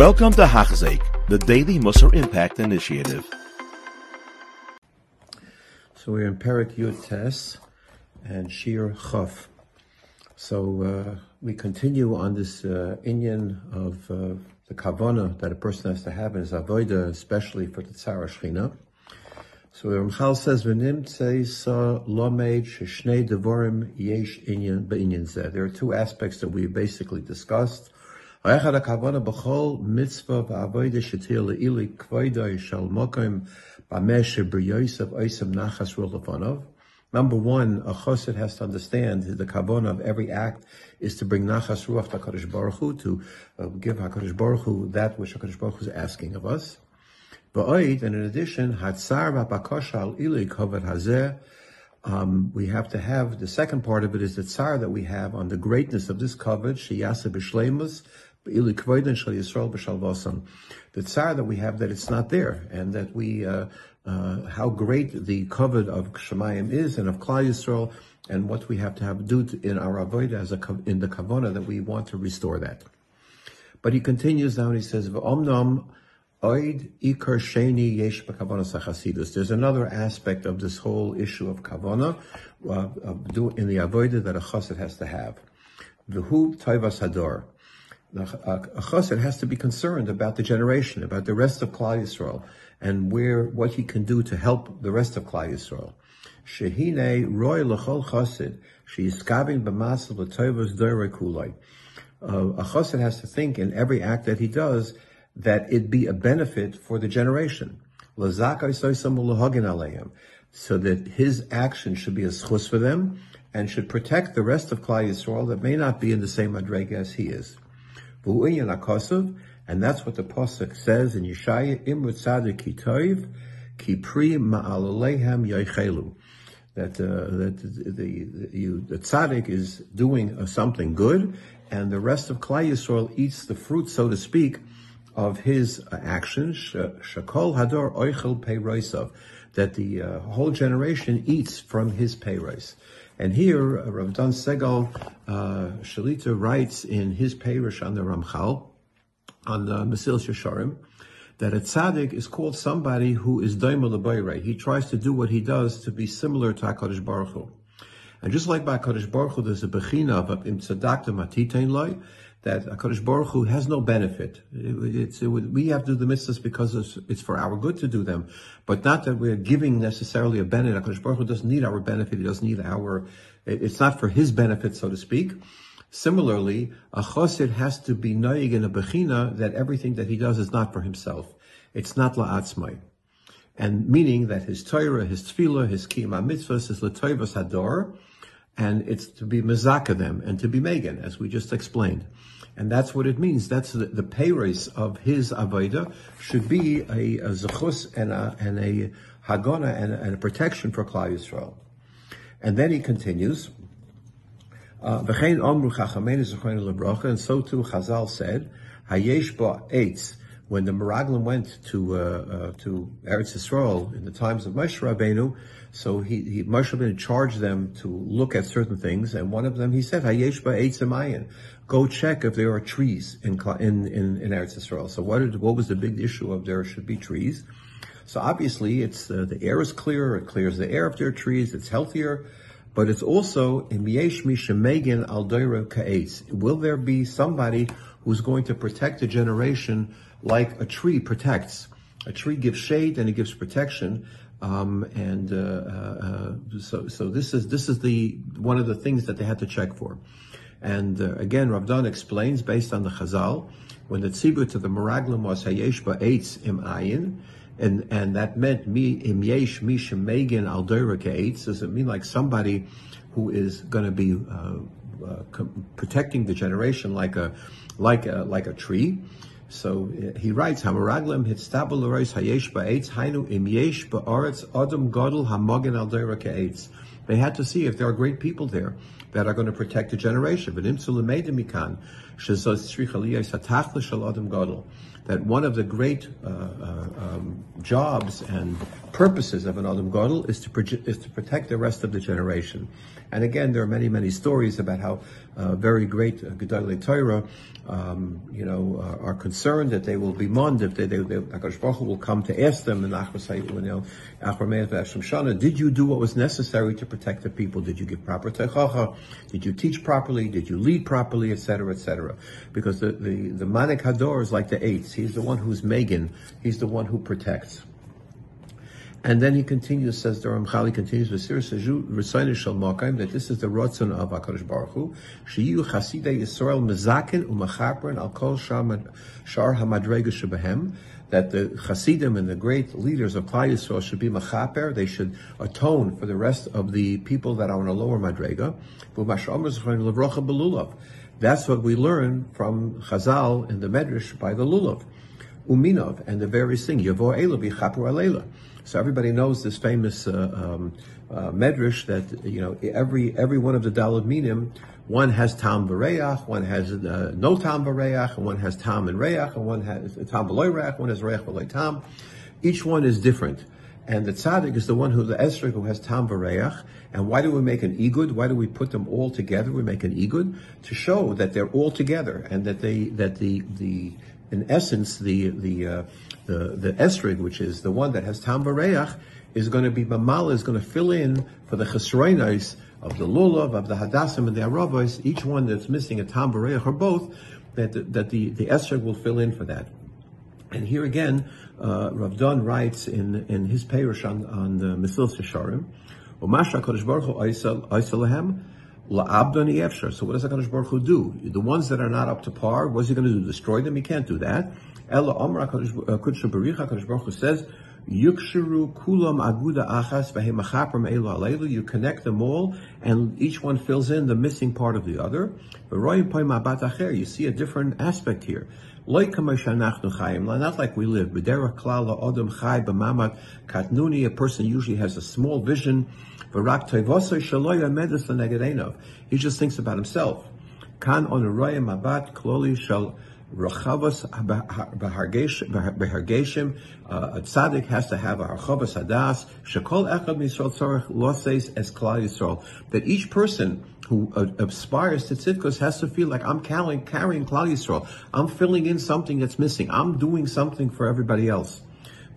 Welcome to Hachzik, the Daily Musar Impact Initiative. So we're in Perik Yud Tes and Shir Chaf. So uh, we continue on this uh, of uh, the kavana that a person has to have in his avodah, especially for the tzara shchina. So the Ramchal says, "V'nim sa lomeid sheshnei devorim yesh inyan be'inyan zeh." There are two aspects that we basically discussed. Number one, a chassid has to understand the kavana of every act is to bring nachas ruach Hakadosh Baruch Hu, to uh, give Hakadosh Baruch Hu that which Hakadosh Baruch Hu is asking of us. Ba'oid, and in addition, hatzar v'bakosha al ili kavod hazeh. Um, we have to have the second part of it is the tsar that we have on the greatness of this covet, sheyasa b'shleimus, the tsar that we have that it's not there, and that we uh, uh, how great the covet of Shemayim is and of Klal Yisrael, and what we have to have do to, in our avodah as a in the kavana that we want to restore that. But he continues now and he says, "V'omnam oid ikar sheni There's another aspect of this whole issue of kavana uh, of do, in the avodah that a chassid has to have. The V'hu taivas hador a chassid has to be concerned about the generation, about the rest of Klal Yisrael, and where what he can do to help the rest of Klal Yisrael. Shehine roy lechol chassid sheyiskavin b'masav l'tovos doire kulai. Uh, a chassid has to think in every act that he does that it be a benefit for the generation. So that his action should be a schus for them and should protect the rest of Klal Yisrael that may not be in the same madrega as he is and that's what the pasuk says in Yeshaya, Imrut Tzadik Kitoiv, Kipri Ma'alalehem Yoichelu. That, uh, that the, the, you, the tzaddik is doing uh, something good, and the rest of Klal Yisrael eats the fruit, so to speak, of his uh, actions. Shakol Hador Oichel Peiroisav. That the uh, whole generation eats from his peiros. And here, Rav Dan Segal uh, Shalita writes in his parish on the Ramchal, on the Mesilas Yesharim, that a tzaddik is called somebody who is daimel l'bayre. He tries to do what he does to be similar to HaKadosh Baruch Hu. And just like by HaKadosh Baruch Hu, there's a bechina of im tzadakta matitein loy, that HaKadosh Baruch Hu has no benefit. It, it, we have to do the mitzvahs because it's, it's, for our good to do them, but not that we're giving necessarily a benefit. HaKadosh Baruch Hu doesn't need our benefit. He doesn't need our, it's not for his benefit, so to speak. Similarly, a chosid has to be noig in a bechina that everything that he does is not for himself. It's not la'atzmai. And meaning that his Torah, his tefillah, his kiyama mitzvahs, his letoivas hador, and it's to be mezaka them and to be megan, as we just explained. And that's what it means. That's the, the pay race of his avodah should be a, a zechus and a, and a hagona and, and a protection for Klal Yisrael. And then he continues, uh, and so too Chazal said, Hayesh ba eitz, when the Meraglim went to uh, uh, to Eretz Yisrael in the times of Moshe Rabbeinu, so he, he Moshe Rabbeinu charged them to look at certain things, and one of them he said. Go check if there are trees in in in, in Eretz Yisrael. So what did, what was the big issue of there should be trees? So obviously, it's uh, the air is clearer. It clears the air if there are trees. It's healthier. But it's also in Yesh Mishamegin Al Kaetz. Will there be somebody who's going to protect a generation like a tree protects. A tree gives shade and it gives protection. Um, and uh, uh, so, so this is this is the one of the things that they had to check for. And uh, again, Rav Dan explains based on the Chazal when the tzibur to the Meraglim was Hayesh Ba'etz Im Ayin, and and that meant me Im Yesh Misha Megan Al Eitz. Does it mean like somebody who is going to be uh, uh, protecting the generation like a like a like a tree? So uh, he writes, Hamaraglim hitstabel l'rois hayesh ba'etz hainu im yesh ba'aretz adam gadol hamagen al ka'etz. They had to see if there are great people there that are going to protect a generation. But imsulamedimikan that one of the great uh, uh, um, jobs and purposes of an Adam Gadol is to, is to protect the rest of the generation. And again, there are many, many stories about how uh, very great uh, Gedolei Torah, um, you know, uh, are concerned that they will be mond if they, they, they Baruch will come to ask them, know, Shana, did you do what was necessary to protect the people? Did you give proper techacha? Did you teach properly? Did you lead properly, etc., etc.? Because the, the, the Manik Hador is like the He's the one who's Megan. He's the one who protects. And then he continues, says the Ramchal, continues that this is the Ratzon of Hakadosh Baruch Hu. Sheyu Chasidei Yisrael Mezakin Umachaprin Al Kol Shar Hamadrega Shebehem. That the Chasidim and the great leaders of Klal Yisrael should be machaper. They should atone for the rest of the people that are on a lower madrega. That's what we learn from Chazal in the Medrash by the Lulav. Uminov and the various things. Yavo Ela Bichapur Alela. So everybody knows this famous uh, um, uh, medrash that you know every every one of the dalad minim, one has tam v'reach, one has uh, no tam v'reach, and one has tam and reach, and one has tam v'loy reach, one has reach v'loy tam. Each one is different. And the tzaddik is the one who, the esrog, who has tam v'reach. And why do we make an igud? Why do we put them all together? We make an igud to show that they're all together and that they, that the, the, in essence, the, the, uh, the, the esrig, which is the one that has tam v'reach, is going to be mamala, is going to fill in for the chesroinais of the lulav, of the hadassim, and the arabais, each one that's missing a tam v'reach or both, that, that the, the esrog will fill in for that. And here again, uh, Rav Dan writes in, in his parish on, on the Mesilas Yesharim, Umasha Kodesh Baruch Hu Aisalahem, La'abdani Efshar. So what does HaKadosh Baruch Hu do? The ones that are not up to par, what's he going to do? Destroy them? He can't do that. Ella Omra Kodesh Baruch HaKadosh Hu says, Yukshiru kulam aguda achas v'hemachapram elu alelu. You connect them all, and each one fills in the missing part of the other. You see a different aspect here. Not like we live. B'derach klala adam chai b'mamat katnuni. A person usually has a small vision. He just thinks about himself. Kan on mabat kloli Rachavas behargeshim. A tzaddik has to have a harchavas hadas. Shekol echad misrael tzorich loses as klal yisrael. That each person who uh, aspires to tzidkos has to feel like I'm carrying, carrying klal yisrael. I'm filling in something that's missing. I'm doing something for everybody else.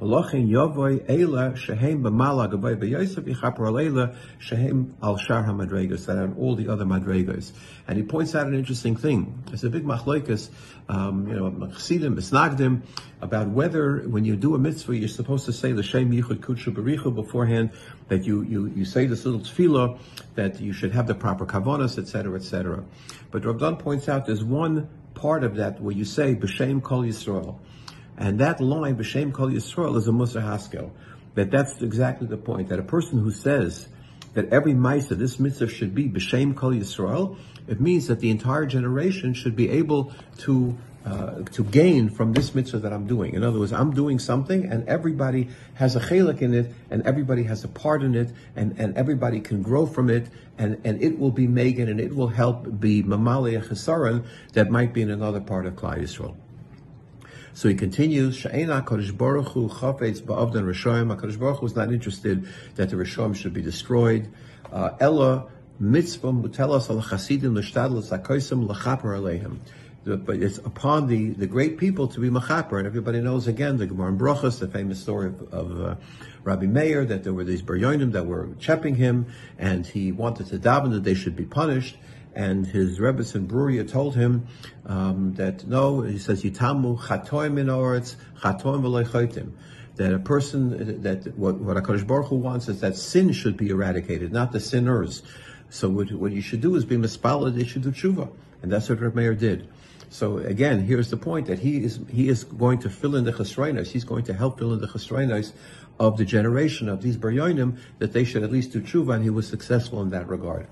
Velochin yovoy eila shehem b'mala gavoy b'yosef yichaper aleila shehem al shar hamadregas that are all the other madregas. And he points out an interesting thing. It's a big machloikas, um, you know, machsidim, besnagdim, about whether when you do a mitzvah you're supposed to say the shem yichud kutshu berichu beforehand, that you, you, you say this little tefillah, that you should have the proper kavanas, etc., etc. But Rav Dan points out there's one part of that where you say b'shem kol Yisrael. And that line, B'Shem Kol Yisrael, is a Musar Haskel. That that's exactly the point. That a person who says that every mitzvah, this mitzvah should be B'Shem Kol Yisrael, it means that the entire generation should be able to uh, to gain from this mitzvah that I'm doing. In other words, I'm doing something and everybody has a chelik in it and everybody has a part in it and, and everybody can grow from it and, and it will be Megan and it will help be Mamalia Chesaron that might be in another part of Klal Yisrael. So he continues, Sha'ena Kodesh Baruch Hu Chafetz Ba'avdan Rishoyim. HaKadosh Baruch Hu is not interested that the Rishoyim should be destroyed. Uh, Ella Mitzvah Mutelas Al Chasidim L'Shtadl L'Sakoisim L'Chaper Aleihim but it's upon the, the great people to be machaper. And everybody knows again the Gemara in Brachas, the famous story of, of uh, Rabbi Meir, that there were these Beryonim that were chepping him, and he wanted to daven that they should be punished and his Rebbe in Bruria told him um, that no, he says Yitamu chatoim in chatoim. That a person that what what Hakadosh Baruch Hu wants is that sin should be eradicated, not the sinners. So what, what you should do is be mispalad. They should do tshuva, and that's what Rebbe Meir did. So again, here's the point that he is he is going to fill in the chesroinos. He's going to help fill in the chesroinos of the generation of these baryonim that they should at least do tshuva, and he was successful in that regard.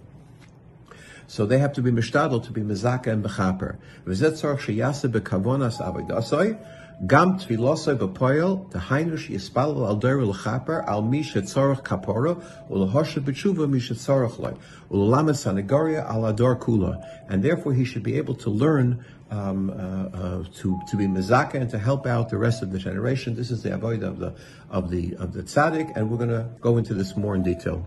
So they have to be mishtadel to be mezaka and bechaper. V'zet tzorach sheyase bekavonas avodasoi, gam tfilosoi b'poyel, t'hainu sheyispalel al der l'chaper, al mi shetzorach kapora, u'lehoshe b'tshuva mi shetzorach loy, u'lelamet sanegoria al ador kula. And therefore he should be able to learn um, uh, uh, to to be mezaka and to help out the rest of the generation. This is the avoid of the of the of the tzaddik, and we're going to go into this more in detail.